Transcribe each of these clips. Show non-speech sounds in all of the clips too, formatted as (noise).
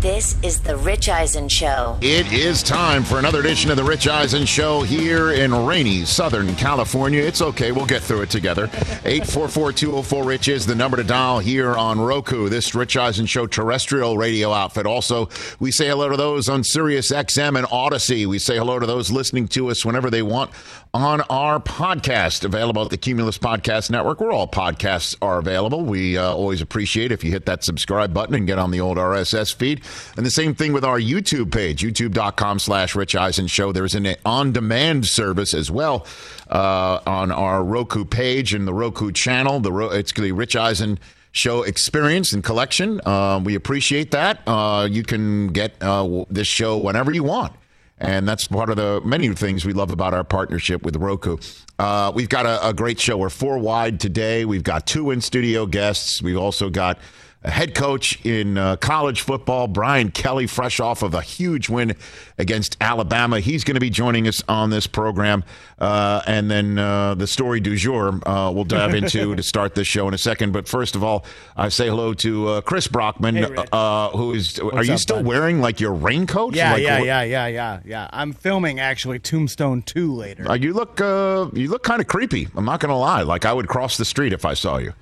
This is The Rich Eisen Show. It is time for another edition of The Rich Eisen Show here in rainy Southern California. It's okay, we'll get through it together. 844 204 Rich is the number to dial here on Roku, this Rich Eisen Show terrestrial radio outfit. Also, we say hello to those on Sirius XM and Odyssey. We say hello to those listening to us whenever they want on our podcast, available at the Cumulus Podcast Network, where all podcasts are available. We uh, always appreciate if you hit that subscribe button and get on the old RSS feed. And the same thing with our YouTube page, youtube.com slash Rich Eisen Show. There's an on-demand service as well uh, on our Roku page and the Roku channel. The It's the Rich Eisen show experience and collection. Uh, we appreciate that. Uh, you can get uh, this show whenever you want. And that's part of the many things we love about our partnership with Roku. Uh, we've got a, a great show. We're four wide today. We've got two in studio guests. We've also got head coach in uh, college football, Brian Kelly, fresh off of a huge win against Alabama. He's going to be joining us on this program. Uh, and then uh, the story du jour uh, we'll dive into (laughs) to start this show in a second. But first of all, I say hello to uh, Chris Brockman, Hey, uh, who is. What's are you up, still bud? wearing like your raincoat? Yeah, Like, yeah, what- yeah, yeah, yeah, yeah. I'm filming actually Tombstone 2 later. Uh, you look uh, you look kind of creepy. I'm not going to lie. Like I would cross the street if I saw you.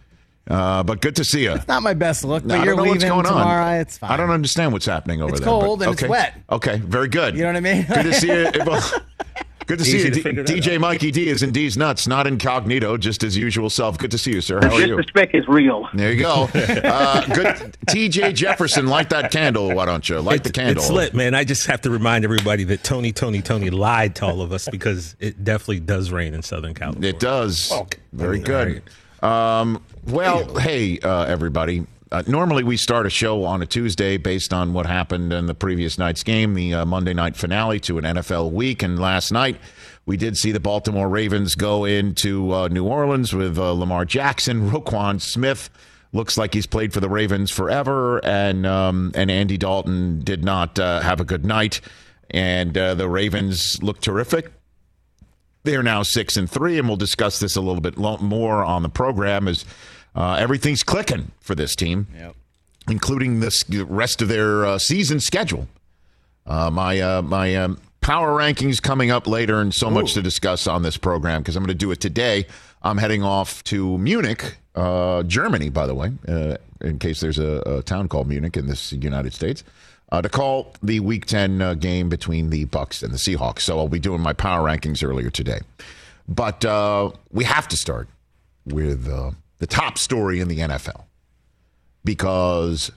Uh, but good to see you. It's Not my best look, but I you're don't know what's leaving going tomorrow. on. It's fine. I don't understand what's happening over It's there. It's cold but- and it's okay. wet. Okay, very good. You know what I mean? Good to see you. (laughs) Well, good to see you. to D- DJ out. Mikey D is in D's nuts, not incognito, just his usual self. Good to see you, sir. How are you? Disrespect is real. There you go. (laughs) Uh, good. TJ Jefferson, light that candle. Why don't you light the candle? It's lit, man. I just have to remind everybody that Tony, Tony, Tony lied to all of us because it definitely does rain in Southern California. It does. Okay. Very good. Um, well, hey, uh, everybody. Uh, normally, we start a show on a Tuesday based on what happened in the previous night's game, the uh, Monday night finale to an NFL week. And last night, we did see the Baltimore Ravens go into uh, New Orleans with uh, Lamar Jackson, (laughs) Roquan Smith. Looks like he's played for the Ravens forever, and um, and Andy Dalton did not uh, have a good night, and the Ravens look terrific. They're now six and three, and we'll discuss this a little bit lo- more on the program. As uh, everything's clicking for this team, Yep. including the s- the rest of their uh, season schedule. Uh, my uh, my um, power rankings coming up later, and so much to discuss on this program because I'm going to do it today. I'm heading off to Munich, uh, Germany, by the way, uh, in case there's a, a town called Munich in this United States, uh, to call the Week 10 uh, game between the Bucks and the Seahawks. So I'll be doing my power rankings earlier today. But uh, we have to start with uh, the top story in the NFL because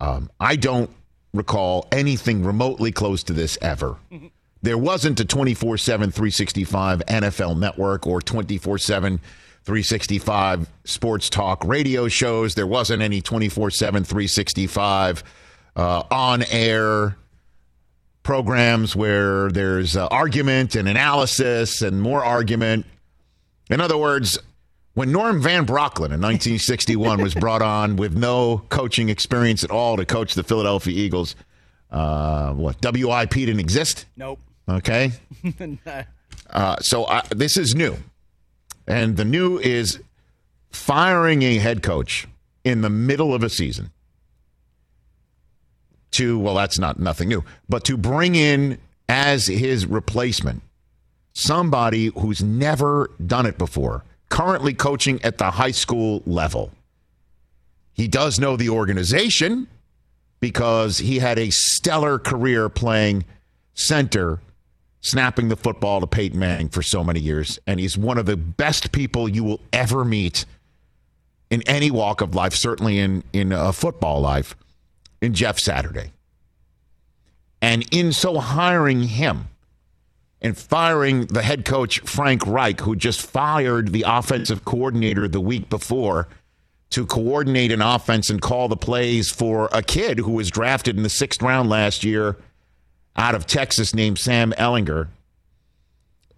um, I don't recall anything remotely close to this ever. There wasn't a 24 7, 365 NFL network or 24 7, 365 sports talk radio shows. There wasn't any 24 7, 365 uh, on air programs where there's uh, argument and analysis and more argument. In other words, when Norm Van Brocklin in 1961 was brought on with no coaching experience at all to coach the Philadelphia Eagles, uh, what WIP didn't exist. Nope. Okay, (laughs) uh, so I, this is new, and the new is firing a head coach in the middle of a season. To well, that's not nothing new, but to bring in as his replacement somebody who's never done it before, currently coaching at the high school level. He does know the organization because he had a stellar career playing center, snapping the football to Peyton Manning for so many years. And he's one of the best people you will ever meet in any walk of life, certainly in, in a football life, in Jeff Saturday. And in so hiring him, and firing the head coach Frank Reich, who just fired the offensive coordinator the week before to coordinate an offense and call the plays for a kid who was drafted in the sixth round last year out of Texas named Sam Ehlinger,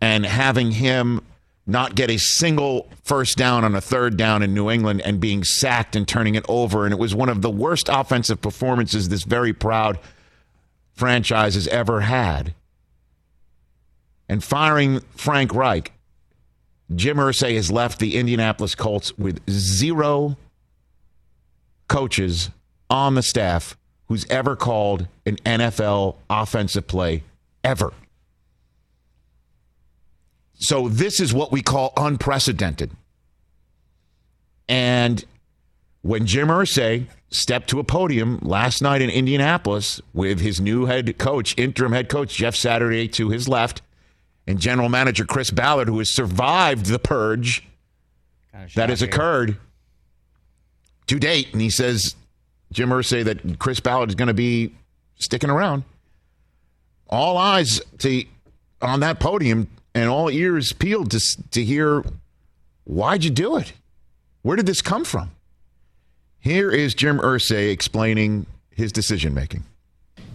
and having him not get a single first down on a third down in New England and being sacked and turning it over. And it was one of the worst offensive performances this very proud franchise has ever had and firing Frank Reich, Jim Irsay has left the Indianapolis Colts with zero coaches on the staff who's ever called an NFL offensive play ever. So this is what we call unprecedented. And when Jim Irsay stepped to a podium last night in Indianapolis with his new head coach, interim head coach Jeff Saturday to his left, and general manager Chris Ballard, who has survived the purge that has occurred to date. And he says, Jim Irsay, that Chris Ballard is going to be sticking around. All eyes to on that podium and all ears peeled to, to hear why'd you do it? Where did this come from? Here is Jim Irsay explaining his decision making.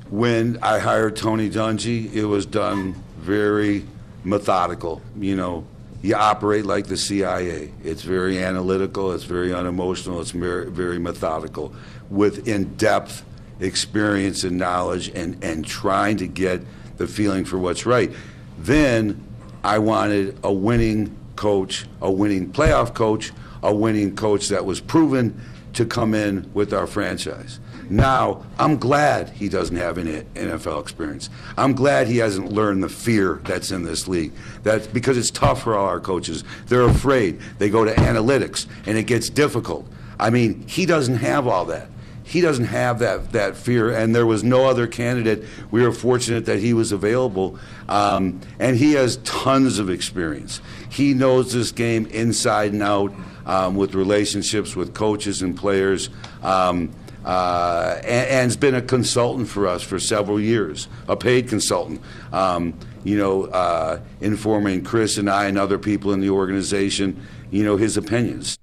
When I hired Tony Dungy, it was done very methodical. You know, you operate like the CIA. It's very analytical, it's very unemotional, it's very, very methodical, with in depth experience and knowledge and, and trying to get the feeling for what's right. Then I wanted a winning coach, a winning playoff coach, a winning coach that was proven to come in with our franchise. Now, I'm glad he doesn't have any NFL experience. I'm glad he hasn't learned the fear that's in this league. That's because it's tough for all our coaches. They're afraid. They go to analytics and it gets difficult. I mean, he doesn't have all that. He doesn't have that, that fear, and there was no other candidate. We were fortunate that he was available, um, and he has tons of experience. He knows this game inside and out um, with relationships with coaches and players. Um, uh, and, and, has been a consultant for us for several years, a paid consultant. Um, you know, uh, informing Chris and I and other people in the organization, you know, his opinions.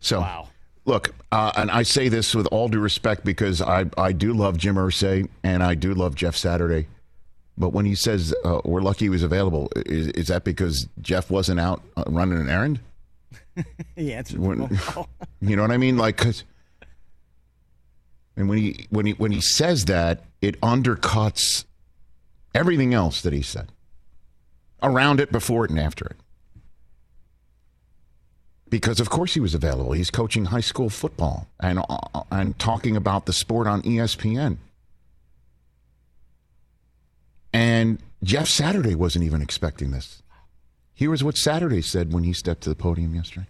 So, wow. Look, uh, and I say this with all due respect because I, I do love Jim Irsay and I do love Jeff Saturday. But when he says uh, we're lucky he was available, is, is that because Jeff wasn't out uh, running an errand? (laughs) he answered. When, (laughs) you know what I mean? Like, cause, and when he when he when he says that, it undercuts everything else that he said around it, before it, and after it. Because of course he was available. He's coaching high school football and uh, and talking about the sport on ESPN. And Jeff Saturday wasn't even expecting this. Here was what Saturday said when he stepped to the podium yesterday.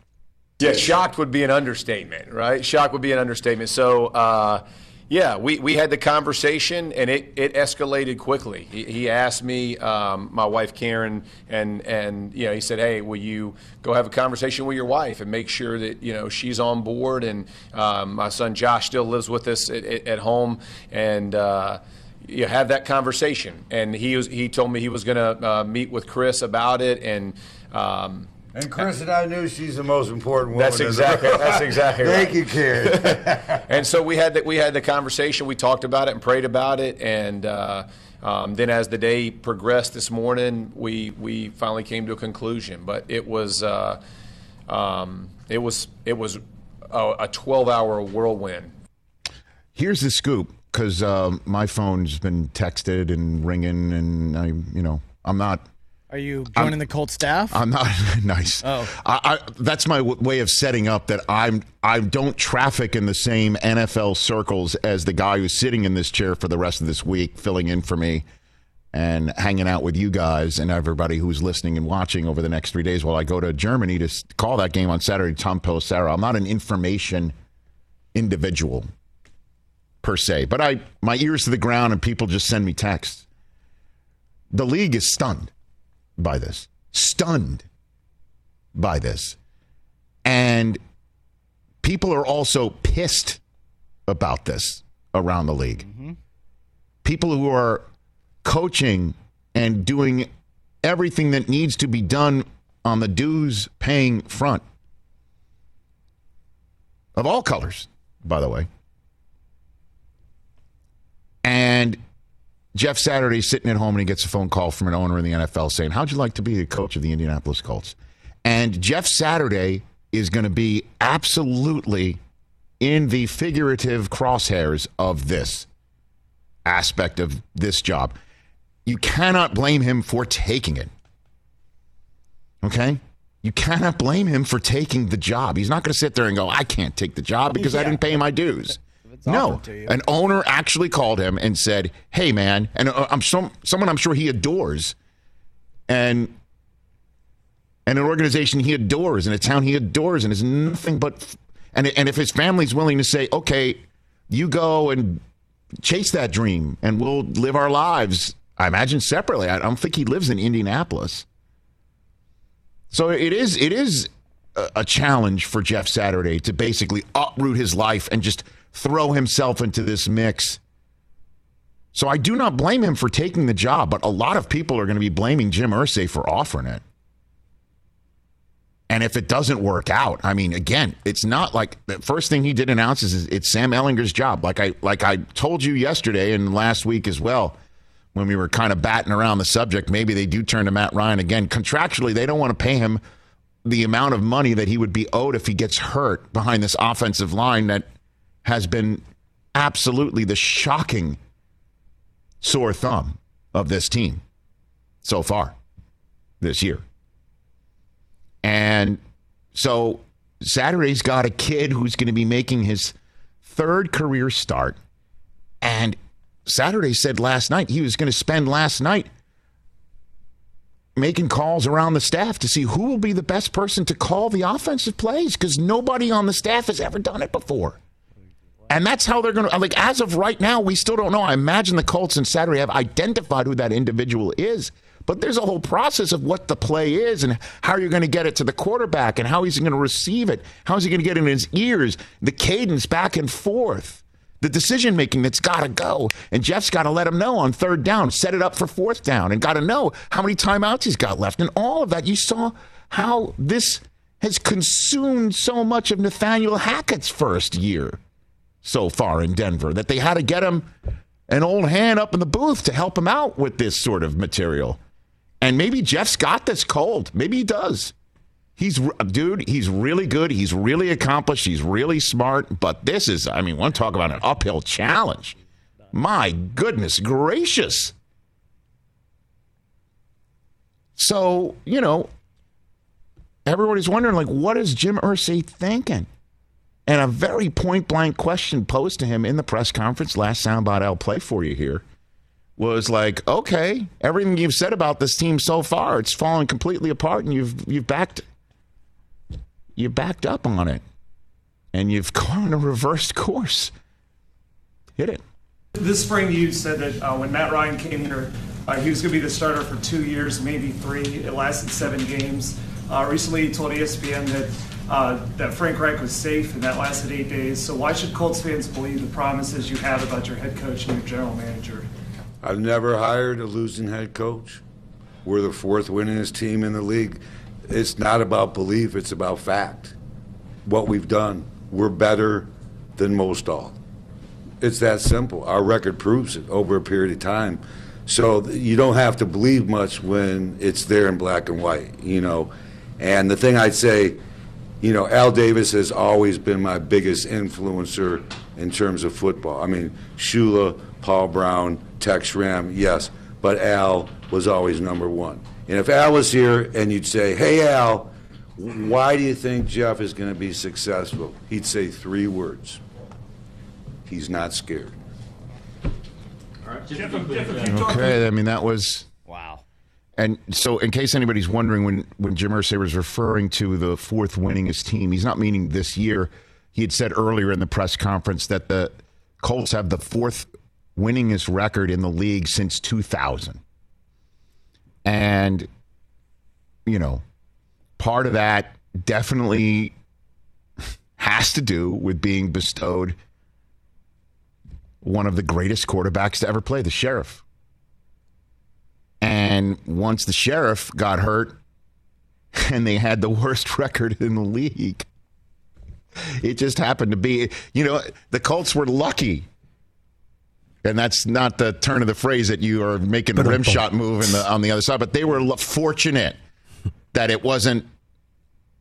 Yeah, shocked would be an understatement, right? Shocked would be an understatement. So, uh, yeah, we, we had the conversation and it, it escalated quickly. He, he asked me, um, my wife Karen, and and you know he said, hey, will you go have a conversation with your wife and make sure that you know she's on board? And um, my son Josh still lives with us at, at home, and. Uh, you have that conversation. And he was he told me he was going to uh, meet with Chris about it and. Um, and Chris and I knew she's the most important woman. That's exactly. That's exactly. (laughs) Right. Thank you, Karen. (laughs) and so we had that. We had the conversation. We talked about it and prayed about it. And uh, um, then, as the day progressed this morning, we we finally came to a conclusion. But it was uh, um, it was it was a, a 12 hour whirlwind. Here's the scoop because um, my phone's been texted and ringing, and I, you know, I'm not. Are you joining I'm, the Colt staff? I'm not (laughs) nice. Oh, I, I, that's my w- way of setting up that I'm. I don't traffic in the same NFL circles as the guy who's sitting in this chair for the rest of this week, filling in for me, and hanging out with you guys and everybody who's listening and watching over the next three days while I go to Germany to call that game on Saturday. Tom Pelissero. I'm not an information individual per se, but I my ears to the ground and people just send me texts. The league is stunned by this. Stunned by this. And people are also pissed about this around the league. Mm-hmm. People who are coaching and doing everything that needs to be done on the dues paying front of all colors, by the way. And Jeff Saturday sitting at home and he gets a phone call from an owner in the NFL saying, How'd you like to be the coach of the Indianapolis Colts? And Jeff Saturday is going to be absolutely in the figurative crosshairs of this aspect of this job. You cannot blame him for taking it. Okay? you cannot blame him for taking the job. He's not going to sit there and go, I can't take the job because I didn't pay my dues. No, an owner actually called him and said, "Hey, man," and uh, I'm some someone I'm sure he adores, and and an organization he adores, and a town he adores, and is nothing but, and and if his family's willing to say, "Okay, you go and chase that dream, and we'll live our lives," I imagine separately. I don't think he lives in Indianapolis, so it is it is a challenge for Jeff Saturday to basically uproot his life and just throw himself into this mix. So I do not blame him for taking the job, but a lot of people are going to be blaming Jim Irsay for offering it. And if it doesn't work out, I mean, again, it's not like the first thing he did announce is it's Sam Ehlinger's job. Like I like I told you yesterday and last week as well, when we were kind of batting around the subject, maybe they do turn to Matt Ryan again. Contractually, they don't want to pay him the amount of money that he would be owed if he gets hurt behind this offensive line that has been absolutely the shocking sore thumb of this team so far this year. And so Saturday's got a kid who's going to be making his third career start. And Saturday said last night he was going to spend last night making calls around the staff to see who will be the best person to call the offensive plays because nobody on the staff has ever done it before. And that's how they're going to, like, as of right now, we still don't know. I imagine the Colts and Saturday have identified who that individual is. But there's a whole process of what the play is and how you're going to get it to the quarterback and how he's going to receive it. How's he going to get it in his ears? The cadence back and forth. The decision making that's got to go. And Jeff's got to let him know on third down, set it up for fourth down, and got to know how many timeouts he's got left. And all of that. You saw how this has consumed so much of Nathaniel Hackett's first year so far in Denver that they had to get him an old hand up in the booth to help him out with this sort of material. And maybe Jeff's got this cold. Maybe he does. He's dude. He's really good. He's really accomplished. He's really smart. But this is, I mean, want to talk about an uphill challenge. My goodness gracious. So you know, everybody's wondering, like, what is Jim Irsay thinking? And a very point blank question posed to him in the press conference, last soundbite I'll play for you here, was like, okay, everything you've said about this team so far, it's fallen completely apart, and you've you've backed you backed up on it, and you've (laughs) gone a reversed course. Hit it. This spring, you said that uh, when Matt Ryan came here, uh, he was going to be the starter for two years, maybe three. It lasted seven games. Uh, recently, he told ESPN that uh, that Frank Reich was safe, and that lasted eight days. So, why should Colts fans believe the promises you have about your head coach and your general manager? I've never hired a losing head coach. We're the fourth winningest team in the league. It's not about belief, it's about fact. What we've done, we're better than most all. It's that simple. Our record proves it over a period of time. So you don't have to believe much when it's there in black and white, you know. And the thing I'd say, you know, Al Davis has always been my biggest influencer in terms of football. I mean, Shula, Paul Brown, Tex Schramm, yes, but Al was always number one. And if Al was here and you'd say, hey, Al, why do you think Jeff is going to be successful? He'd say three words he's not scared. Okay, I mean that was Wow. And so, in case anybody's wondering, when when Jim Irsay was referring to the fourth winningest team, he's not meaning this year. He had said earlier in the press conference that the Colts have the fourth winningest record in the league since 2000. And, you know, part of that definitely has to do with being bestowed one of the greatest quarterbacks to ever play, the Sheriff. And once the Sheriff got hurt (laughs) and they had the worst (laughs) record in the league, it just happened to be, you know, the Colts were lucky. And that's not the turn of the phrase that you are making the rim shot move in the, on the other side, but they were fortunate that it wasn't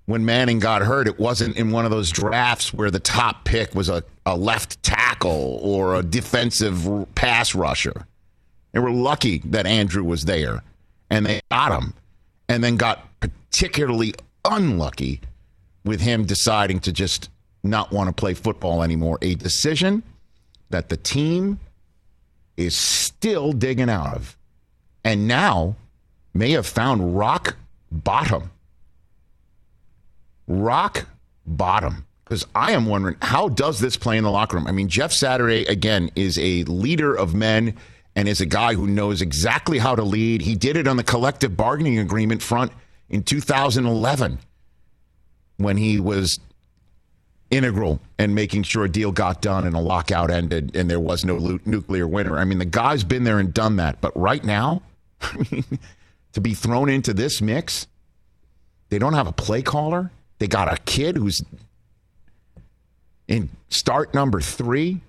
when Manning got hurt, it wasn't in one of those drafts where the top pick was a, a left tackle or a defensive pass rusher. They were lucky that Andrew was there and they got him and then got particularly unlucky with him deciding to just not want to play football anymore. A decision that the team is still digging out of and now may have found rock bottom. Rock bottom. Because I am wondering, how does this play in the locker room? I mean, Jeff Saturday, again, is a leader of men and is a guy who knows exactly how to lead. He did it on the collective bargaining agreement front in 2011 when he was integral in making sure a deal got done and a lockout ended and there was no nuclear winter. I mean, the guy's been there and done that. But right now, (laughs) I mean, to be thrown into this mix, they don't have a play caller. They got a kid who's in start number three.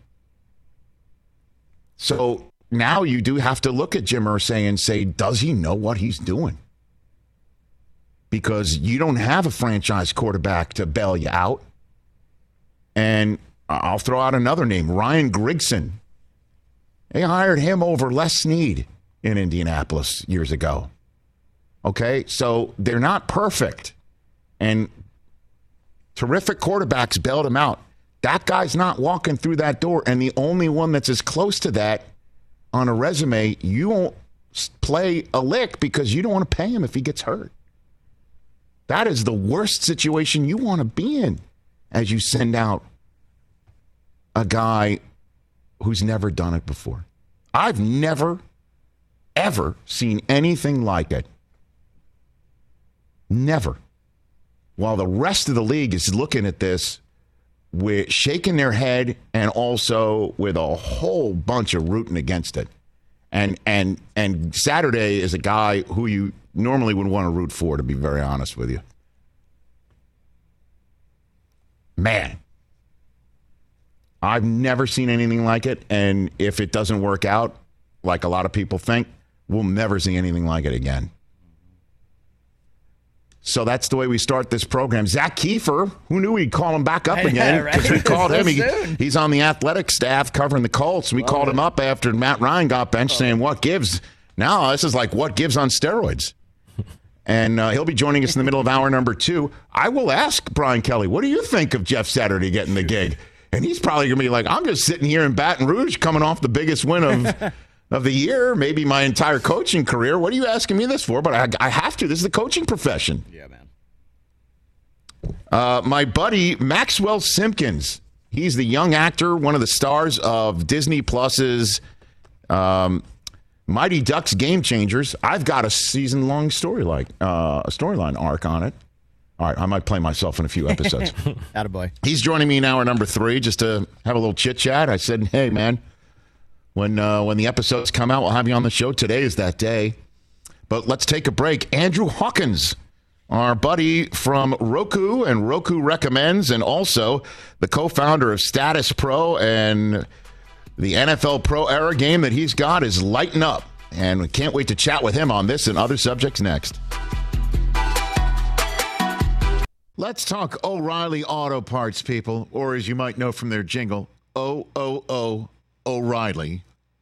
So now you do have to look at Jim Irsay and say, does he know what he's doing? Because you don't have a franchise quarterback to bail you out. And I'll throw out another name, Ryan Grigson. They hired him over Les Snead in Indianapolis years ago. Okay, so they're not perfect. And terrific quarterbacks bailed him out. That guy's not walking through that door. And the only one that's as close to that on a resume, you won't play a lick because you don't want to pay him if he gets hurt. That is the worst situation you want to be in as you send out a guy who's never done it before. I've never, ever seen anything like it. Never. While the rest of the league is looking at this with shaking their head and also with a whole bunch of rooting against it. And and and Saturday is a guy who you normally would want to root for, to be very honest with you. Man, I've never seen anything like it. And if it doesn't work out, like a lot of people think, we'll never see anything like it again. So that's the way we start this program. Zak Keefer, who knew we'd call him back up (laughs) again? Because we (laughs) called him. He, he's on the athletic staff covering the Colts. We called him up after Matt Ryan got benched saying, What gives? Now, this is like what gives on steroids. (laughs) And uh, he'll be joining us in the middle of hour number two. I will ask Brian Kelly, what do you think of Jeff Saturday getting the gig? And he's probably going to be like, I'm just sitting here in Baton Rouge coming off the biggest win of, of the year, maybe my entire coaching career. What are you asking me this for? But I, I have to. This is the coaching profession. Yeah, man. Uh, my buddy Maxwell Simkins. He's the young actor, one of the stars of Disney Plus's um, Mighty Ducks Game Changers. I've got a season long story like uh, a storyline arc on it. All right, I might play myself in a few episodes. (laughs) Attaboy. He's joining me in hour number three just to have a little chit chat. I said, "Hey, man, when uh, when the episodes come out, we'll have you on the show. Today is that day." But let's take a break. Andrew Hawkins, our buddy from Roku and Roku recommends, and also the co-founder of Status Pro and the NFL Pro Era game that he's got is lighting up. And we can't wait to chat with him on this and other subjects next. Let's talk O'Reilly Auto Parts, people, or as you might know from their jingle, O O O O'Reilly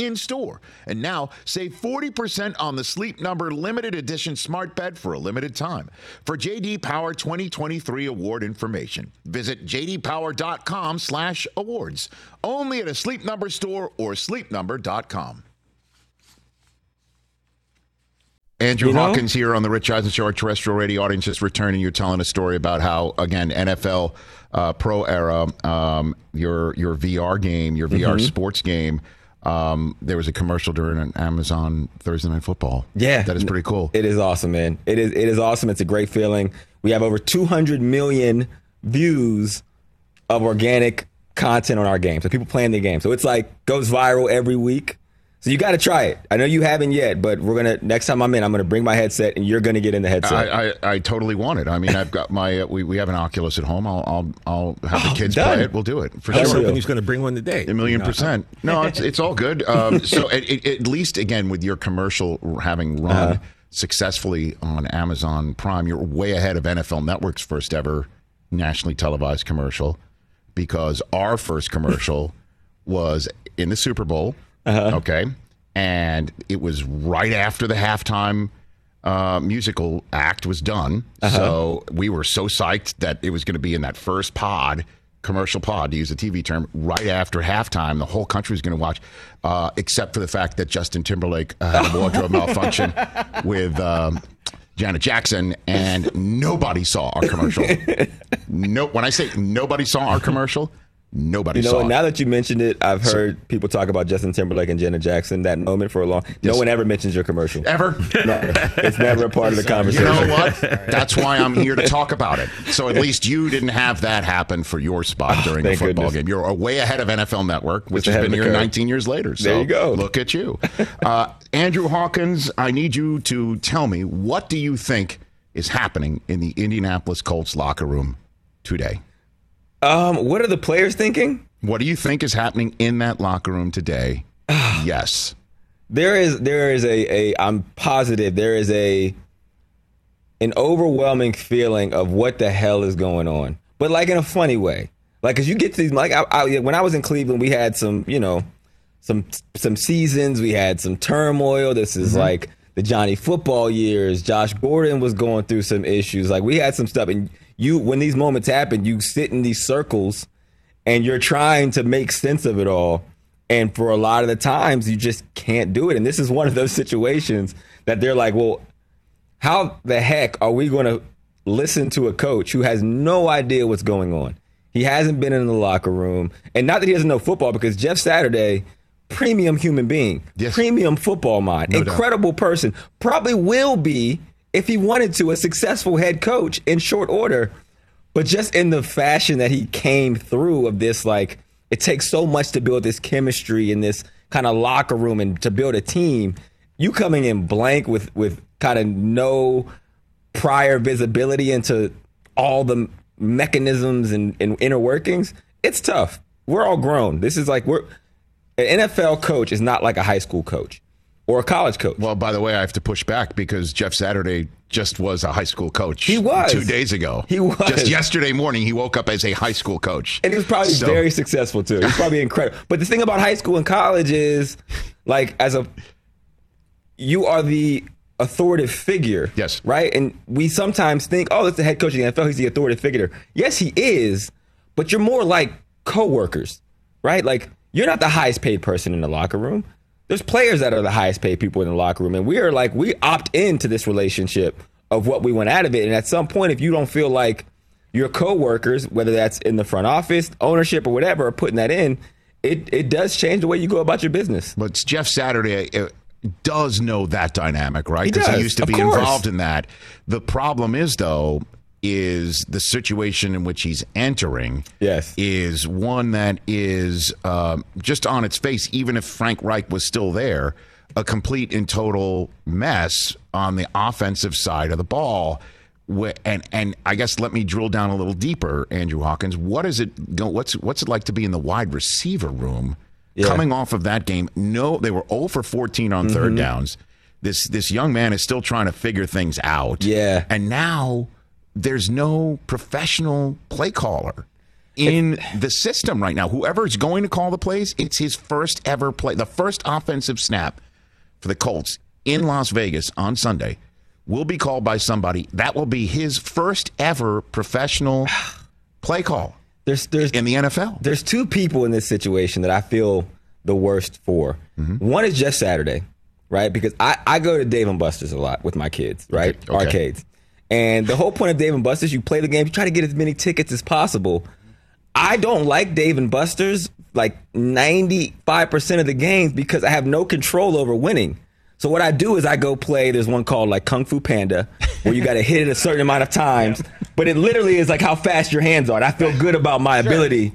in store. And now save 40% on the Sleep Number limited edition smart bed for a limited time. For JD Power 2023 award information, visit jdpower.com/awards. Only at a Sleep Number store or sleepnumber.com. Andrew You know? Hawkins here on the Rich Eisen Show, our terrestrial radio audience, is returning. You're telling a story about how, again, NFL uh, Pro Era, um, your your VR game, your VR Mm-hmm. sports game. Um, there was a commercial during an Amazon Thursday Night Football. Yeah, that is pretty cool. It is awesome, man. It is it is awesome. It's a great feeling. We have over 200 million views of organic content on our game. So people playing the game. So it's like goes viral every week. So you got to try it. I know you haven't yet, but we're gonna next time I'm in, I'm gonna bring my headset, and you're gonna get in the headset. I, I, I totally want it. I mean, I've got my uh, we, we have an Oculus at home. I'll I'll, I'll have the kids Oh, done. play it. We'll do it for I was sure. Sure. hoping he was going to bring one today. A million You percent. No, it's it's all good. Um, (laughs) so at, at- at least again with your commercial having run Uh-huh. successfully on Amazon Prime, you're way ahead of NFL Network's first ever nationally televised commercial because our first commercial (laughs) was in the Super Bowl. Uh-huh. Okay, and it was right after the halftime. Uh, musical act was done, Uh-huh. so we were so psyched that it was going to be in that first pod, commercial pod, to use a TV term, right after halftime. The whole country was going to watch, uh, except for the fact that Justin Timberlake uh, had a wardrobe (laughs) malfunction with um, Janet Jackson, and nobody saw our commercial. (laughs) no, when I say nobody saw our commercial, nobody you know, saw what? it. now that you mentioned it, I've heard people talk about Justin Timberlake and Janet Jackson. That moment for a long. No one ever mentions your commercial. Ever? No, it's never a part of the conversation. (laughs) You know what? (laughs) That's why I'm here to (laughs) talk about it. So at least you didn't have that happen for your spot during a thank football goodness. game. You're way ahead of NFL Network, which Just has been here curve. 19 years later. So There you go. Look at you. Uh, Andrew Hawkins, I need you to tell me what do you think is happening in the Indianapolis Colts locker room today? Um, what are the players thinking? What do you think is happening in that locker room today? (sighs) yes. There is there is a, a I'm positive there is a an overwhelming feeling of what the hell is going on, but like in a funny way. Like, cause you get to these like I, I, when I was in Cleveland, we had some you know some some seasons, we had some turmoil. This is like the Johnny football years. Josh Gordon was going through some issues. Like we had some stuff, and you when these moments happen, you sit in these circles and you're trying to make sense of it all. And for a lot of the times, you just can't do it. And this is one of those (laughs) situations that they're like, well, how the heck are we going to listen to a coach who has no idea what's going on? He hasn't been in the locker room. And not that he doesn't know football, because Jeff Saturday, premium human being, Yes. premium football mind, doubt. incredible person, probably will be, if he wanted to, a successful head coach in short order. But just in the fashion that he came through of this, like, it takes so much to build this chemistry in this kind of locker room and to build a team. You coming in blank with with kind of no prior visibility into all the mechanisms and, and inner workings, it's tough. We're all grown. This is like we're an NFL coach is not like a high school coach or a college coach. Well, by the way, I have to push back because Jeff Saturday just was a high school coach. He was. two days ago. He was. just yesterday morning. He woke up as a high school coach, And he was probably So- very successful too. He's probably incredible. But the thing about high school and college is, like, as a, you are the authoritative figure. Yes. Right. And we sometimes think, oh, that's the head coach of the NFL. He's the authoritative figure. Yes, he is. But you're more like coworkers, right? Like, you're not the highest paid person in the locker room. There's players that are the highest paid people in the locker room, and we are like we opt into this relationship of what we want out of it. And at some point, if you don't feel like your coworkers, whether that's in the front office, ownership, or whatever, are putting that in, it it does change the way you go about your business. But Jeff Saturday uh, does know that dynamic, right? He Because does, he used to of be course. involved in that. The problem is, though, is the situation in which he's entering. Yes. is one that is um, just on its face. Even if Frank Reich was still there, a complete and total mess on the offensive side of the ball. And and I guess let me drill down a little deeper, Andrew Hawkins. What is it? What's what's it like to be in the wide receiver room? Yeah. Coming off of that game, no, they were 0 for 14 on Mm-hmm. third downs. This this young man is still trying to figure things out. Yeah. and now there's no professional play caller in the system right now. Whoever is going to call the plays, it's his first ever play, the first offensive snap for the Colts in Las Vegas on Sunday will be called by somebody. That will be his first ever professional (sighs) play call There's there's in the NFL. there's two people in this situation that I feel the worst for. Mm-hmm. One is Jeff Saturday, right? Because I, I go to Dave and Buster's a lot with my kids, right? Okay. Arcades. And the whole point of Dave and Buster's, you play the game, you try to get as many tickets as possible. I don't like Dave and Buster's like 95% of the games because I have no control over winning. So what I do is I go play. There's one called like Kung Fu Panda, where you got to hit it a certain amount of times. But it literally is like how fast your hands are. And I feel good about my ability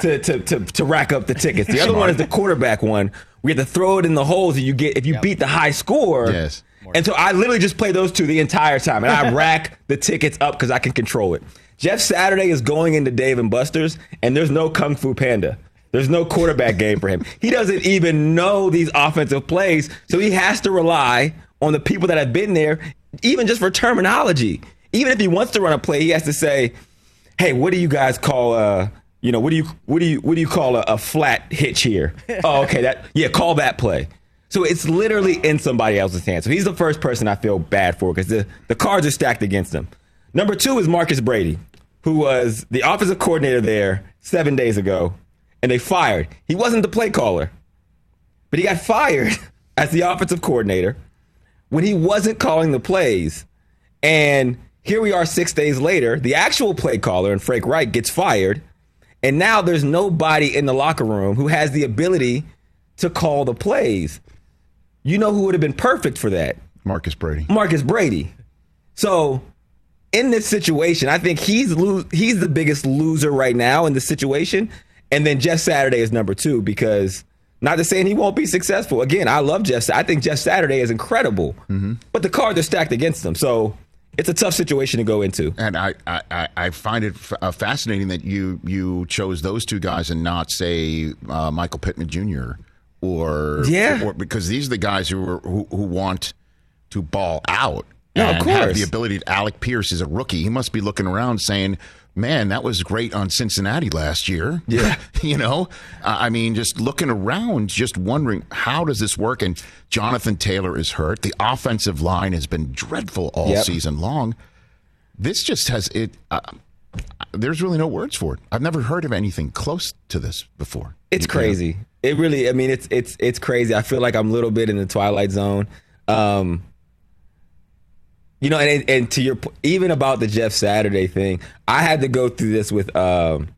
to, to, to to rack up the tickets. The other one is the quarterback one. We have to throw it in the holes, and you get if you beat the high score. Yes. And so I literally just play those two the entire time, and I (laughs) rack the tickets up because I can control it. Jeff Saturday is going into Dave and Buster's, and there's no Kung Fu Panda. There's no quarterback game for him. He doesn't even know these offensive plays, so he has to rely on the people that have been there, even just for terminology. Even if he wants to run a play, he has to say, "Hey, what do you guys call uh, you know, what do you what do you what do you call a, a flat hitch here? (laughs) oh, okay, that yeah, call that play." So it's literally in somebody else's hands. So he's the first person I feel bad for because the, the cards are stacked against him. Number two is Marcus Brady, who was the offensive coordinator there seven days ago, and they fired. He wasn't the play caller, but he got (laughs) fired as the offensive coordinator when he wasn't calling the plays. And here we are six days later. The actual play caller and Frank Reich gets fired. And now there's nobody in the locker room who has the ability to call the plays. You know who would have been perfect for that? Marcus Brady. Marcus Brady. So in this situation, I think he's lo- he's the biggest loser right now in the situation. And then Jeff Saturday is number two because not to saying he won't be successful. Again, I love Jeff. I think Jeff Saturday is incredible, but the cards are stacked against him. So it's a tough situation to go into. And I, I, I- I find it f- uh, fascinating that you you chose those two guys and not say uh, Michael Pittman Jr. or Yeah. or because these are the guys who are, who, who want to ball out No, of and have course. the ability. To, Alec Pierce is a rookie. He must be looking around saying. Man, that was great on Cincinnati last year. Yeah. (laughs) you know, Uh, I mean, just looking around, just wondering how does this work? And Jonathan Taylor is hurt. The offensive line has been dreadful all Yep. season long this just has it. Uh, there's really no words for it. I've never heard of anything close to this before. It's You know? It really. I mean, it's it's it's crazy. I feel like I'm a little bit in the twilight zone. Um, you know, and and to your even about the Jeff Saturday thing, I had to go through this with um,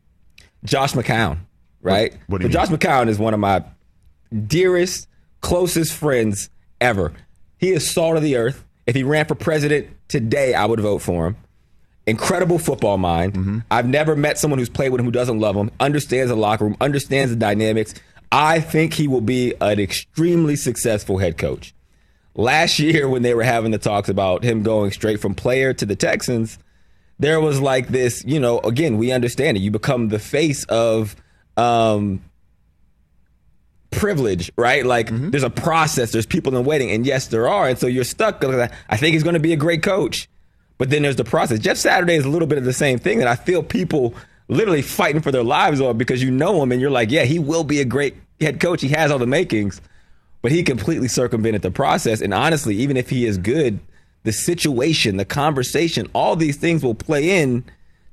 Josh McCown, right? what But Josh McCown is one of my dearest, closest friends ever. He is salt of the earth. If he ran for president today, I would vote for him. Incredible football mind. I've never met someone who's played with him who doesn't love him, understands the locker room, understands the dynamics. I think he will be an extremely successful head coach. Last year, when they were having the talks about him going straight from player to the Texans, there was like this, you know, again, we understand it. You become the face of um, privilege, right? Like there's a process, there's people in waiting, and yes, there are. And so you're stuck. I think he's going to be a great coach, but then there's the process. Jeff Saturday is a little bit of the same thing that I feel people literally fighting for their lives on because you know him and you're like, yeah, he will be a great head coach. He has all the makings, but he completely circumvented the process. And honestly, even if he is good, the situation, the conversation, all these things will play in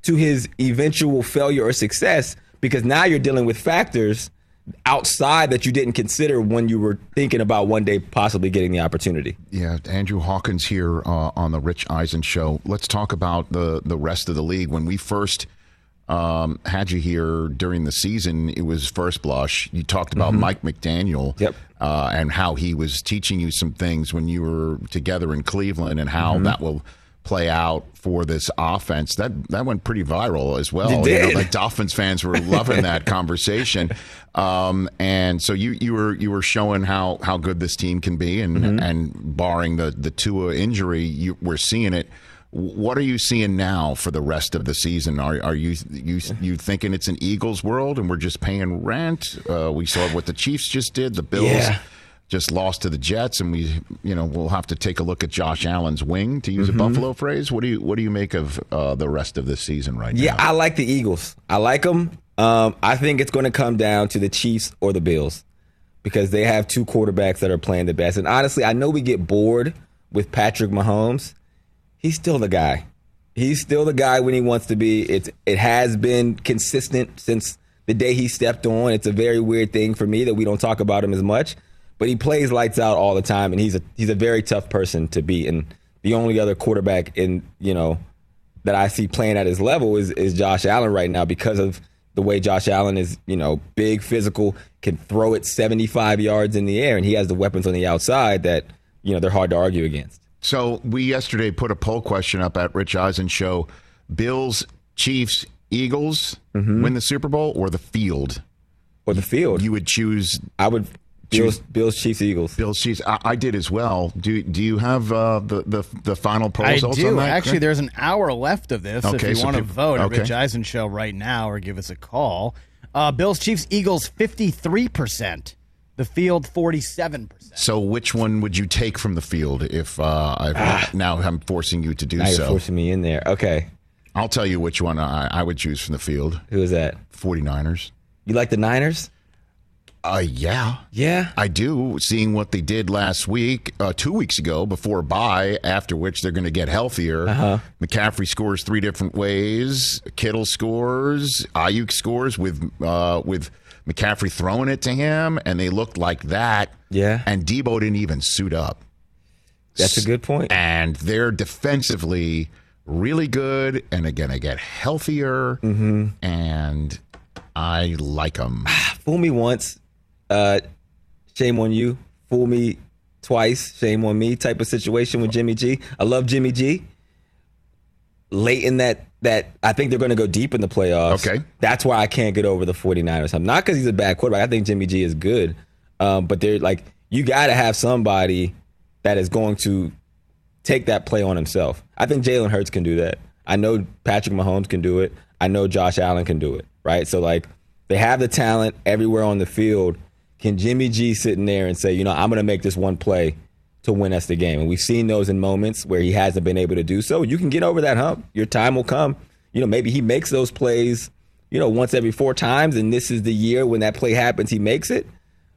to his eventual failure or success because now you're dealing with factors outside that you didn't consider when you were thinking about one day possibly getting the opportunity. Yeah, Andrew Hawkins here uh, on the Rich Eisen show. Let's talk about the the rest of the league. When we first um, had you here during the season, it was first blush. You talked about Mike McDaniel Yep. uh, and how he was teaching you some things when you were together in Cleveland, and how that will play out for this offense. That that went pretty viral as well. It You know, like Dolphins fans were loving that (laughs) conversation. Um, and so you you were you were showing how how good this team can be, and Mm-hmm. and barring the the Tua injury, you, we're seeing it. What are you seeing now for the rest of the season? Are are you you you thinking it's an Eagles world and we're just paying rent? Uh, we saw what the Chiefs just did. The Bills Yeah. just lost to the Jets, and we you know we'll have to take a look at Josh Allen's wing to use Mm-hmm. a Buffalo phrase. What do you what do you make of uh, the rest of this season right Yeah, now? Yeah, I like the Eagles. I like them. Um, I think it's going to come down to the Chiefs or the Bills because they have two quarterbacks that are playing the best. And honestly, I know we get bored with Patrick Mahomes. He's still the guy. He's still the guy when he wants to be. It's it has been consistent since the day he stepped on. It's a very weird thing for me that we don't talk about him as much, but he plays lights out all the time, and he's a he's a very tough person to beat. And the only other quarterback in you know that I see playing at his level is is Josh Allen right now because of the way Josh Allen is, you know, big, physical, can throw it 75 yards in the air, and he has the weapons on the outside that you know they're hard to argue against. So we yesterday put a poll question up at Rich Eisen show: Bills, Chiefs, Eagles Mm-hmm. win the Super Bowl or the field? Or the field, You would choose I would Bills, Bills, Chiefs, Eagles. Bills, Chiefs. I, I did as well. Do Do you have uh, the the the final poll I results on do. that? Actually, there's an hour left of this. Okay, if you so want to vote okay. at Rich Eisen Show right now or give us a call. Uh, Bills, Chiefs, Eagles, 53%. The field, 47%. So which one would you take from the field if uh, I now I'm forcing you to do Ah. Now you're so? forcing me in there. Okay, I'll tell you which one I, I would choose from the field. who is that? 49ers. You like the Niners? Uh, yeah. Yeah. I do. Seeing what they did last week, uh, two weeks ago, before a bye, after which they're going to get healthier. Uh-huh. McCaffrey scores three different ways. Kittle scores. Aiyuk scores with uh, with McCaffrey throwing it to him, and they looked like that. Yeah. And Deebo didn't even suit up. That's a good point. And they're defensively really good, and again, they get healthier, Mm-hmm. and I like them. (sighs) Fool me once, uh, shame on you. Fool me twice, shame on me. Type of situation with Jimmy G. I love Jimmy G. Late in that that I think they're going to go deep in the playoffs. Okay. that's why I can't get over the 49ers. I'm not because he's a bad quarterback. I think Jimmy G is good, um, but they're like you got to have somebody that is going to take that play on himself. I think Jalen Hurts can do that. I know Patrick Mahomes can do it. I know Josh Allen can do it. Right. So like they have the talent everywhere on the field. Can Jimmy G sit in there and say, you know, I'm going to make this one play to win us the game? And we've seen those in moments where he hasn't been able to do so. You can get over that hump. Your time will come. You know, maybe he makes those plays, you know, once every four times, and this is the year when that play happens, he makes it,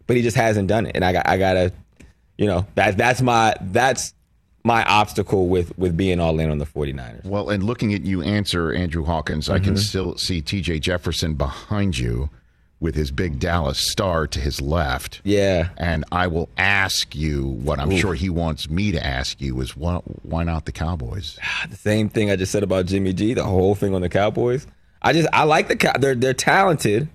but he just hasn't done it. And I got, I gotta, you know, that that's my that's my obstacle with with being all in on the 49ers. Well, and looking at you answer, Andrew Hawkins, I Mm-hmm. can still see TJ Jefferson behind you with his big Dallas star to his left. Yeah. And I will ask you what I'm sure he wants me to ask you is why, why not the Cowboys? (sighs) The same thing I just said about Jimmy G, the whole thing on the Cowboys. I just I like the Cow- they're they're talented.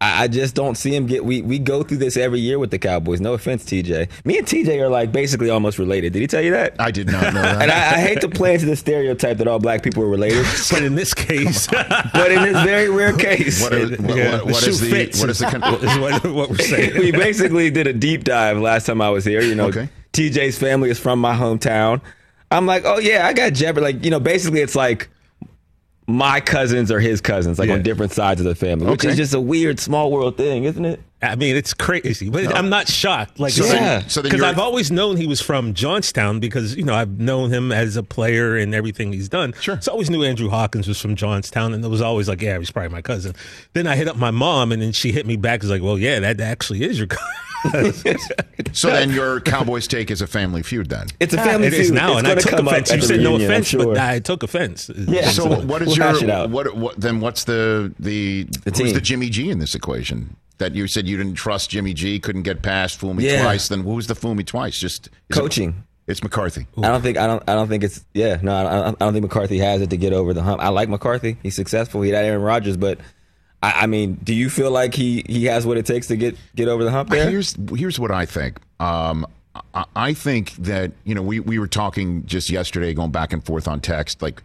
I, I just don't see him get. We we go through this every year with the Cowboys. No offense, TJ. Me and TJ are like basically almost related. Did he tell you that? I did not know that. and I, I hate to play into the stereotype that all black people are related, (laughs) But in this (laughs) case, but in this very rare (laughs) case, What is, what, Yeah, what- what the is the fits what is the is, con- is what, what we're saying. we basically did a deep dive last time I was here. You know, Okay. TJ's family is from my hometown. I'm like, oh yeah, I got Jeff. Like, you know, basically it's like my cousins are his cousins, like Yeah. on different sides of the family, which Okay. is just a weird small world thing, isn't it? I mean, it's crazy, but I'm not shocked. Like, So Yeah. then, so because I've always known he was from Johnstown because you know I've known him as a player and everything he's done. Sure. So I always knew Andrew Hawkins was from Johnstown, and it was always like, yeah, he's probably my cousin. Then I hit up my mom, and then she hit me back. Is like, well, yeah, that actually is your (laughs) cousin. (laughs) so then your Cowboys take is a family feud then. It's a ah, family it is feud. now, It's and I took offense. You said no reunion, I'm offense, sure. but I took offense. Yeah. So what is We'll your hash what, what then what's the the, who's team. the Jimmy G in this equation? That you said you didn't trust Jimmy G, couldn't get past, fool me Yeah. twice. Then who's the fool me twice? Just is it- Coaching. it's McCarthy. I don't think I don't I don't think it's yeah no I don't, I don't think McCarthy has it to get over the hump. I like McCarthy. He's successful. He had Aaron Rodgers, but I, I mean, do you feel like he he has what it takes to get get over the hump there? Here's here's what I think. Um, I, I think that you know we we were talking just yesterday, going back and forth on text, like.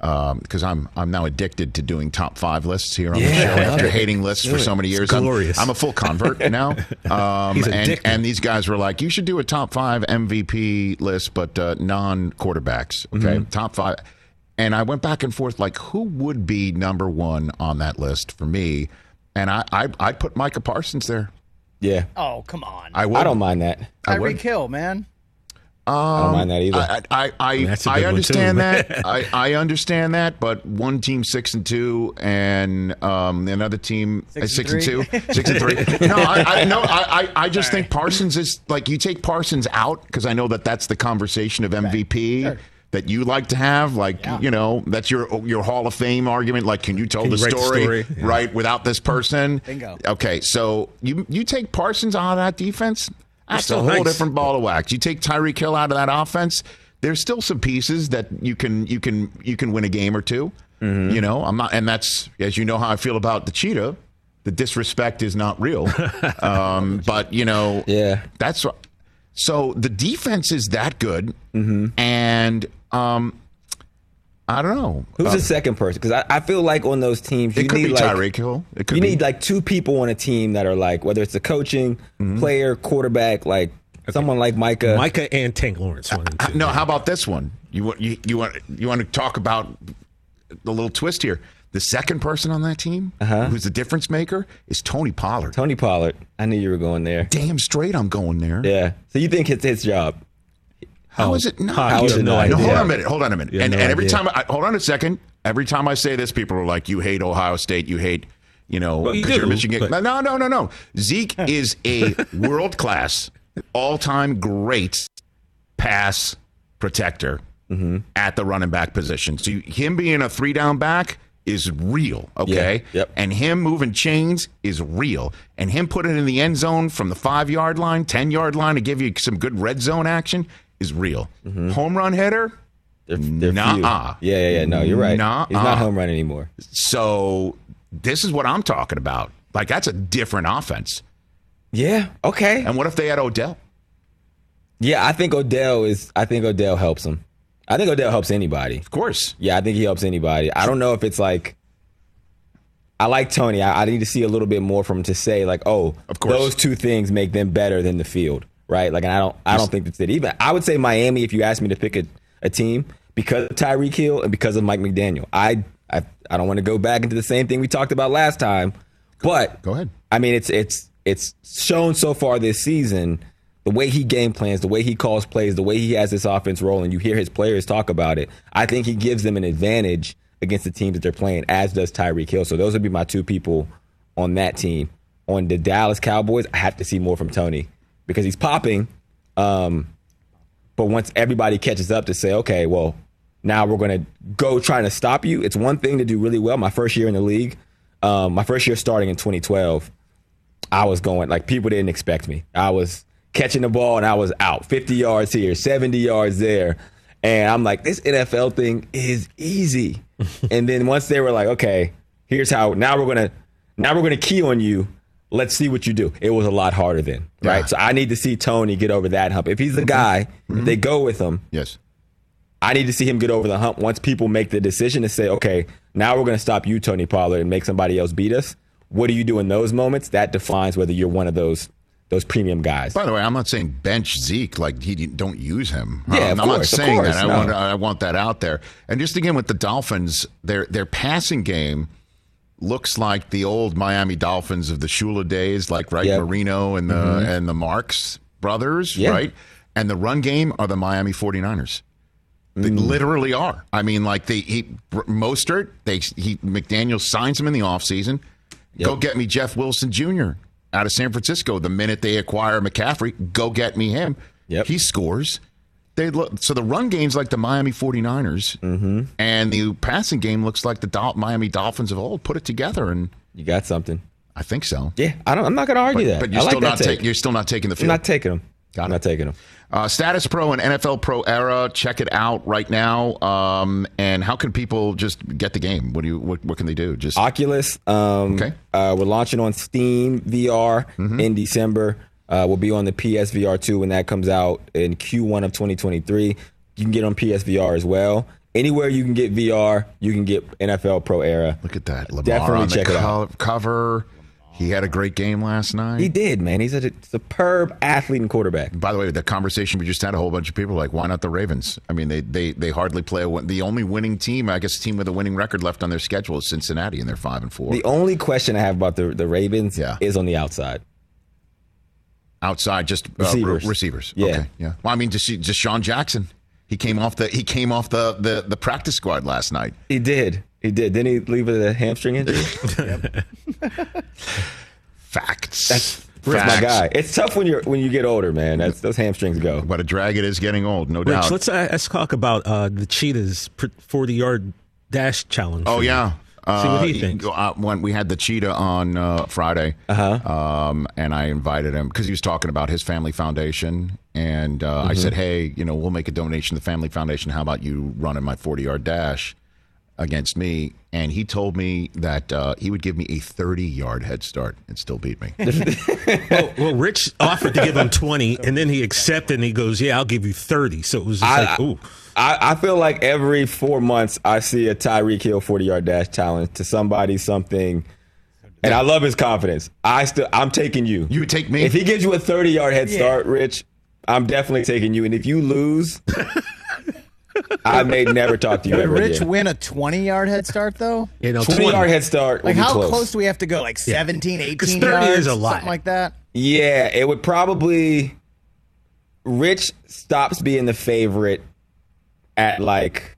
Because I'm I'm now addicted to doing top five lists here on the show after it. hating lists for It's so many years. I'm- glorious. I'm, a full convert (laughs) now. Um, He's and, addicted. and these guys were like, you should do a top five MVP list, but uh, non quarterbacks. Okay, Mm-hmm. top five. And I went back and forth, like, who would be number one on that list for me? And I, I I'd put Micah Parsons there. Yeah, Oh, come on. I would. I don't mind that. I would. Tyreek Hill, man. I don't mind that either. I I I, That's a I good one, understand too. that. (laughs) I, I understand that, but one team six and two, and um, another team uh, Six six, and and, two, (laughs) six and three. No, I, I no, I, I, I just think Parsons is like you take Parsons out because I know that that's the conversation of MVP. Sure. That you like to have, like Yeah. you know, that's your your Hall of Fame argument. Like, can you tell Can the you write the story, story? Yeah. right without this person? Bingo. Okay, so you you take Parsons out of that defense, that's a whole different ball of wax. You take Tyreek Hill out of that offense, there's still some pieces that you can you can you can win a game or 2 Mm-hmm. You know, I'm not, and that's as you know how I feel about the cheetah. The disrespect is not real, (laughs) um, but you know, Yeah. that's. So the defense is that good, Mm-hmm. and um, I don't know. Who's Uh, the second person? Because I, I feel like on those teams, you it could need be like Tyreek Hill. It could you be. need like two people on a team that are like whether it's the coaching Mm-hmm. player, quarterback, like someone like Micah. Micah and Tank Lawrence. One and. No, how about this one? You want you, you want you want to talk about the little twist here? The second person on that team, Uh-huh. who's the difference maker, is Tony Pollard. Tony Pollard. I knew you were going there. Damn straight, I'm going there. Yeah. So you think it's his job? How is it not? How How you is have it no not? No, idea. hold on a minute. Hold on a minute. And, no and every idea. time, I, hold on a second. Every time I say this, people are like, "You hate Ohio State. You hate, you know, Well, you you're do, Michigan." but- No, no, no, no. Zeke is a (laughs) world class, all time great pass protector Mm-hmm. at the running back position. So you- him being a three down back is real, okay? Yeah, yep. And him moving chains is real. And him putting it in the end zone from the five yard line, 10 yard line to give you some good red zone action is real. Mm-hmm. Home run hitter, They're, they're Nuh-uh. Yeah, yeah, yeah. No, you're right. Nuh-uh. He's not home run anymore. So this is what I'm talking about. Like that's a different offense. Yeah. Okay. And what if they had Odell? Yeah, I think Odell is. I think Odell helps him. I think Odell helps anybody. Of course. Yeah, I think he helps anybody. I don't know if it's like. I like Tony. I, I need to see a little bit more from him to say like, oh, Of course. those two things make them better than the field, right? Like, and I don't, I don't think that's it. Even I would say Miami if you asked me to pick a, a team because of Tyreek Hill and because of Mike McDaniel. I, I, I don't want to go back into the same thing we talked about last time, but Go ahead. I mean, it's it's it's shown so far this season the way he game plans, the way he calls plays, the way he has this offense rolling. You hear his players talk about it. I think he gives them an advantage against the teams that they're playing, as does Tyreek Hill. So those would be my two people on that team. On the Dallas Cowboys, I have to see more from Tony because he's popping. Um, but once everybody catches up to say, okay, well, now we're going to go trying to stop you. It's one thing to do really well. My first year in the league, um, my first year starting in 2012, I was going like people didn't expect me. I was catching the ball and I was out 50 yards here, 70 yards there. And I'm like, this NFL thing is easy. (laughs) and then once they were like, okay, here's how now we're gonna now we're gonna key on you. Let's see what you do. It was a lot harder then, right? Yeah. So I need to see Tony get over that hump. If he's the guy, if they go with him, Yes. I need to see him get over the hump once people make the decision to say, okay, now we're going to stop you, Tony Pollard, and make somebody else beat us. What do you do in those moments? That defines whether you're one of those those premium guys. By the way, I'm not saying bench Zeke like he don't use him. Yeah, Um, I'm not course, of saying course, that. I want I want that out there. And just again with the Dolphins, their their passing game looks like the old Miami Dolphins of the Shula days, like right Yep. Marino and the and the Marks brothers, Yeah. right? And the run game are the Miami 49ers. They Mm. literally are. I mean, like they he Mostert, they he McDaniel signs him in the offseason. Go get me Jeff Wilson Jr. out of San Francisco. The minute they acquire McCaffrey, go get me him. Yep. He scores. They look so the run game's like the Miami 49ers, mm-hmm. and the passing game looks like the Dol- Miami Dolphins of old. Put it together, and You got something. I think so. Yeah, I don't, I'm not going to argue But, that. but you're I still that not taking. You're still not taking the I'm field. not taking them. Got I'm it. not taking them. Uh, Status Pro and NFL Pro Era. Check it out right now. Um, and how can people just get the game? What do you? What, what can they do? Just Oculus. Um, Okay. Uh, we're launching on Steam VR Mm-hmm. in December. Uh, will be on the PSVR 2 when that comes out in Q1 of 2023. You can get on PSVR as well. Anywhere you can get VR, you can get NFL Pro Era. Look at that. Lamar Definitely on the check it co- out. cover. He had a great game last night. He did, man. He's a superb athlete and quarterback. By the way, the conversation we just had, a whole bunch of people like, why not the Ravens? I mean, they they they hardly play. A, the only winning team, I guess, team with a winning record left on their schedule is Cincinnati, and they're five and four. The only question I have about the, the Ravens Yeah. is on the outside. Outside, just uh, Receivers. re- receivers. Yeah. Okay, yeah. Well, I mean, just just Sean Jackson. He came off the he came off the the, the practice squad last night. He did. He did. Didn't he leave with a hamstring injury? (laughs) Facts. That's Rick's my guy. It's tough when you're when you get older, man. That's those hamstrings go. What a drag it is getting old, no Rich, doubt. let's uh, let's talk about uh, the cheetahs forty yard dash challenge. Oh for you. yeah. See what he Uh, thinks. uh, when we had the cheetah on uh, Friday, uh-huh. um, and I invited him because he was talking about his family foundation, and uh, Mm-hmm. I said, "Hey, you know, we'll make a donation to the family foundation. How about you running my forty yard dash against me?" And he told me that uh, he would give me a thirty yard head start and still beat me. (laughs) Well, well, Rich offered to give him twenty, and then he accepted, and he goes, "Yeah, I'll give you 30. So it was just I, like, ooh. I, I feel like every four months I see a Tyreek Hill 40 yard dash challenge to somebody something. And I love his confidence. I still I'm taking you. You take me? If he gives you a 30 yard head start, Rich, I'm definitely taking you. And if you lose, I may never talk to you Did ever Rich again. win a 20 yard head start, though? You know, 20 yard head start. Like, will be how close. close. do we have to go? Like 17, 18 'Cause 30 yards? is a lot. Something like that? Yeah, it would probably. Rich stops being the favorite at like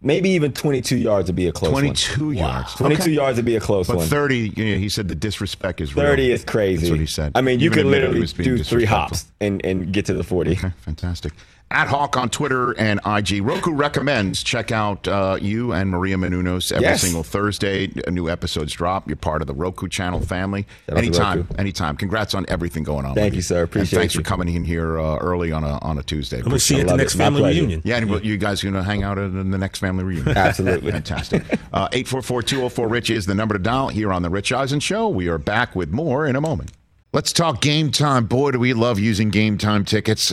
maybe even 22 yards would be a close Twenty one. two yards. 22 Okay. yards would be a close But one. thirty, you know, he said the disrespect is real. 30 is crazy. That's what he said. I mean, you Even could literally do three hops and, and get to the 40. Okay, fantastic. At Hawk on Twitter and IG. Roku recommends check out uh, you and Maria Menounos every Yes. single Thursday. A new episodes drop. You're part of the Roku channel family. Shout anytime, anytime. Congrats on everything going on. Thank with you, sir. And Appreciate thanks you. for coming in here uh, early on a on a Tuesday. I'm gonna see you at the next My family reunion. Yeah, and you guys are going to hang out at the next family reunion? Absolutely. Fantastic. (laughs) Uh, 844-204-RICH is the number to dial here on The Rich Eisen Show. We are back with more in a moment. Let's talk game time. Boy, do we love using game time tickets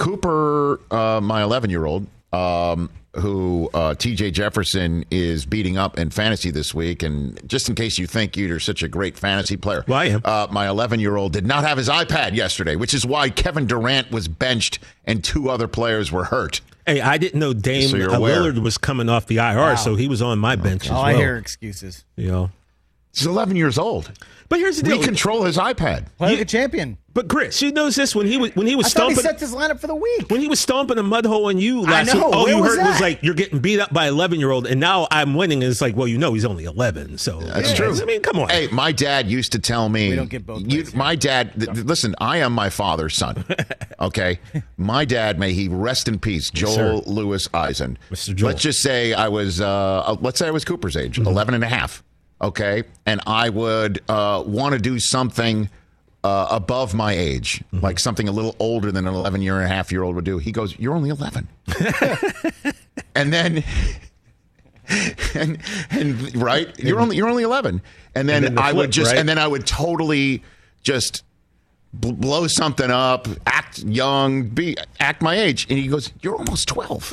Cooper, uh, my 11 year old, um, who uh, TJ Jefferson is beating up in fantasy this week. And just in case you think you're such a great fantasy player, Well, I am. Uh, my 11 year old did not have his iPad yesterday, which is why Kevin Durant was benched and two other players were hurt. Hey, I didn't know Dame So you're uh, aware. Lillard was coming off the IR, so he was on my bench as Oh, well. I hear excuses. You know, He's 11 years old. but here's the We deal. control his iPad. Play like a champion. but Chris, you knows this when he was when he was I thought he stomping set his lineup for the week. when he was stomping a mud hole on you I last know. week. All Where you was heard was like you're getting beat up by 11 year old, and now I'm winning. And it's like, well, you know, he's only 11, so That's Yeah, true. I mean, come on. Hey, my dad used to tell me. We don't get both you, my dad. Th- th- listen, I am my father's son. (laughs) Okay, my dad. May he rest in peace. Joel Lewis Eisen. Mr. Joel. Let's just say I was. Uh, uh, let's say I was Cooper's age, Mm-hmm. 11 and a half. Okay, and I would uh, want to do something uh, above my age, like something a little older than an 11 year and a half year old would do. He goes, "You're only 11," (laughs) and then. And, and right, you're only you're only 11, and then, then the I would just right? and then I would totally just bl- blow something up, act young, be act my age, and he goes, "You're almost 12.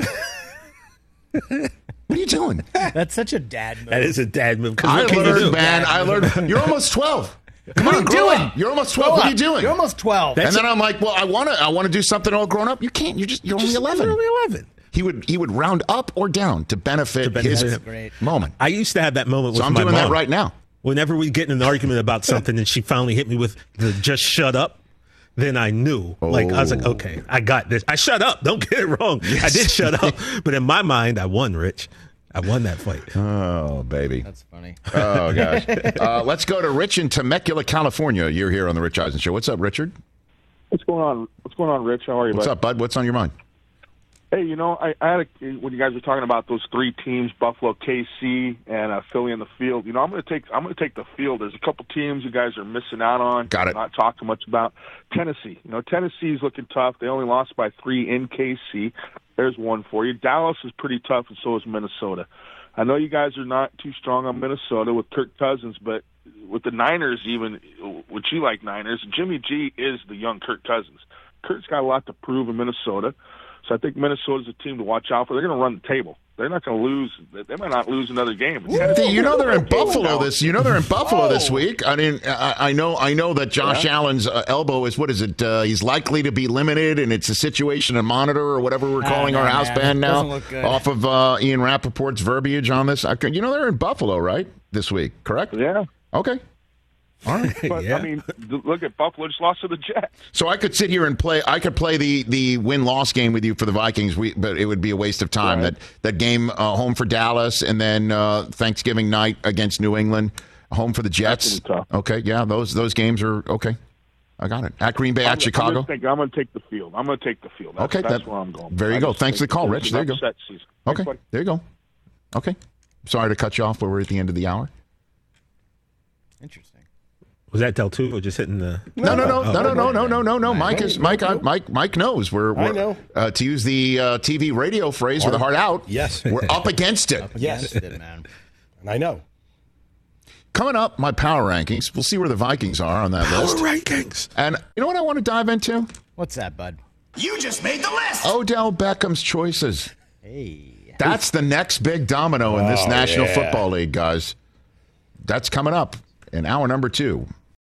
(laughs) what are you doing?" (laughs) That's such a dad move. That is a dad move. I what can learned, man. I learned. You're almost 12. Come on, grow doing? up. You're almost 12. What are you doing? You're almost 12. and then I'm like, well, I want to. I want to do something all grown up. You can't. You're just. You're only 11. You're only 11. He would. He would round up or down to benefit, to benefit his. Great. moment. I used to have that moment So with I'm my mom. I'm doing that right now. Whenever we get in an argument about something and she finally hit me with the just shut up, then I knew. Like, I was like, Oh. okay, I got this. I shut up. Don't get it wrong. I did shut up. (laughs) But in my mind, I won, Rich. I won that fight. Oh, baby. That's funny. Oh gosh. (laughs) uh, let's go to Rich in Temecula, California. You're here on the Rich Eisen Show. What's up, Richard? What's going on? What's going on, Rich? How are you? What's bud? up, bud? What's on your mind? Hey, you know, I, I had a, when you guys were talking about those three teams, Buffalo, KC, and uh, Philly in the field. You know, I'm going to take I'm going to take the field. There's a couple teams you guys are missing out on. Got it. Not talking much about Tennessee. You know, Tennessee's looking tough. They only lost by three in KC. There's one for you. Dallas is pretty tough, and so is Minnesota. I know you guys are not too strong on Minnesota with Kirk Cousins, but with the Niners, even which you like Niners, Jimmy G is the young Kirk Cousins. Kirk's got a lot to prove in Minnesota. So I think Minnesota's a team to watch out for. They're going to run the table. They're not going to lose. They might not lose another game. But Tennessee- You know they're in Buffalo this. You know they're in (laughs) Buffalo this week. I mean, I, I know. I know that Josh Allen's uh, elbow is what is it? Uh, he's likely to be limited, and it's a situation to monitor or whatever we're calling don't our house man. band now. Doesn't look good. Off of uh, Ian Rapoport's verbiage on this. I, you know they're in Buffalo, right? This week, correct? Yeah. Okay. All right. (laughs) But, Yeah. I mean, look at Buffalo just lost to the Jets. So I could sit here and play. I could play the the win loss game with you for the Vikings, we, but it would be a waste of time. Right. That that game uh, home for Dallas, and then uh, Thanksgiving night against New England, home for the Jets. gonna be tough. Okay, yeah, those those games are okay. I got it. At Green Bay, I'm, at Chicago. I'm going to I'm going to take the field. I'm going to take the field. That's, Okay, that's that- where I'm going. there you I go. Thanks for the call, Rich. There you go. upset Season. Okay, Thanks, there you go. Okay, sorry to cut you off, but we're at the end of the hour. Interesting. Was that Del Tufo just hitting the. No, no, no, Oh, no, no, no, no, no, no, no. Mike is Mike. I, Mike. Mike knows. We're, we're know. Uh, to use the uh, TV radio phrase with a heart out. Yes. we're up against it. Yes. Against it, man. And I know. Coming up, my power rankings. We'll see where the Vikings are on that Power list. rankings. And you know what I want to dive into? What's that, bud? You just made the list. Odell Beckham's choices. Hey. That's the next big domino in this Oh, National yeah. Football League, guys. That's coming up in hour number two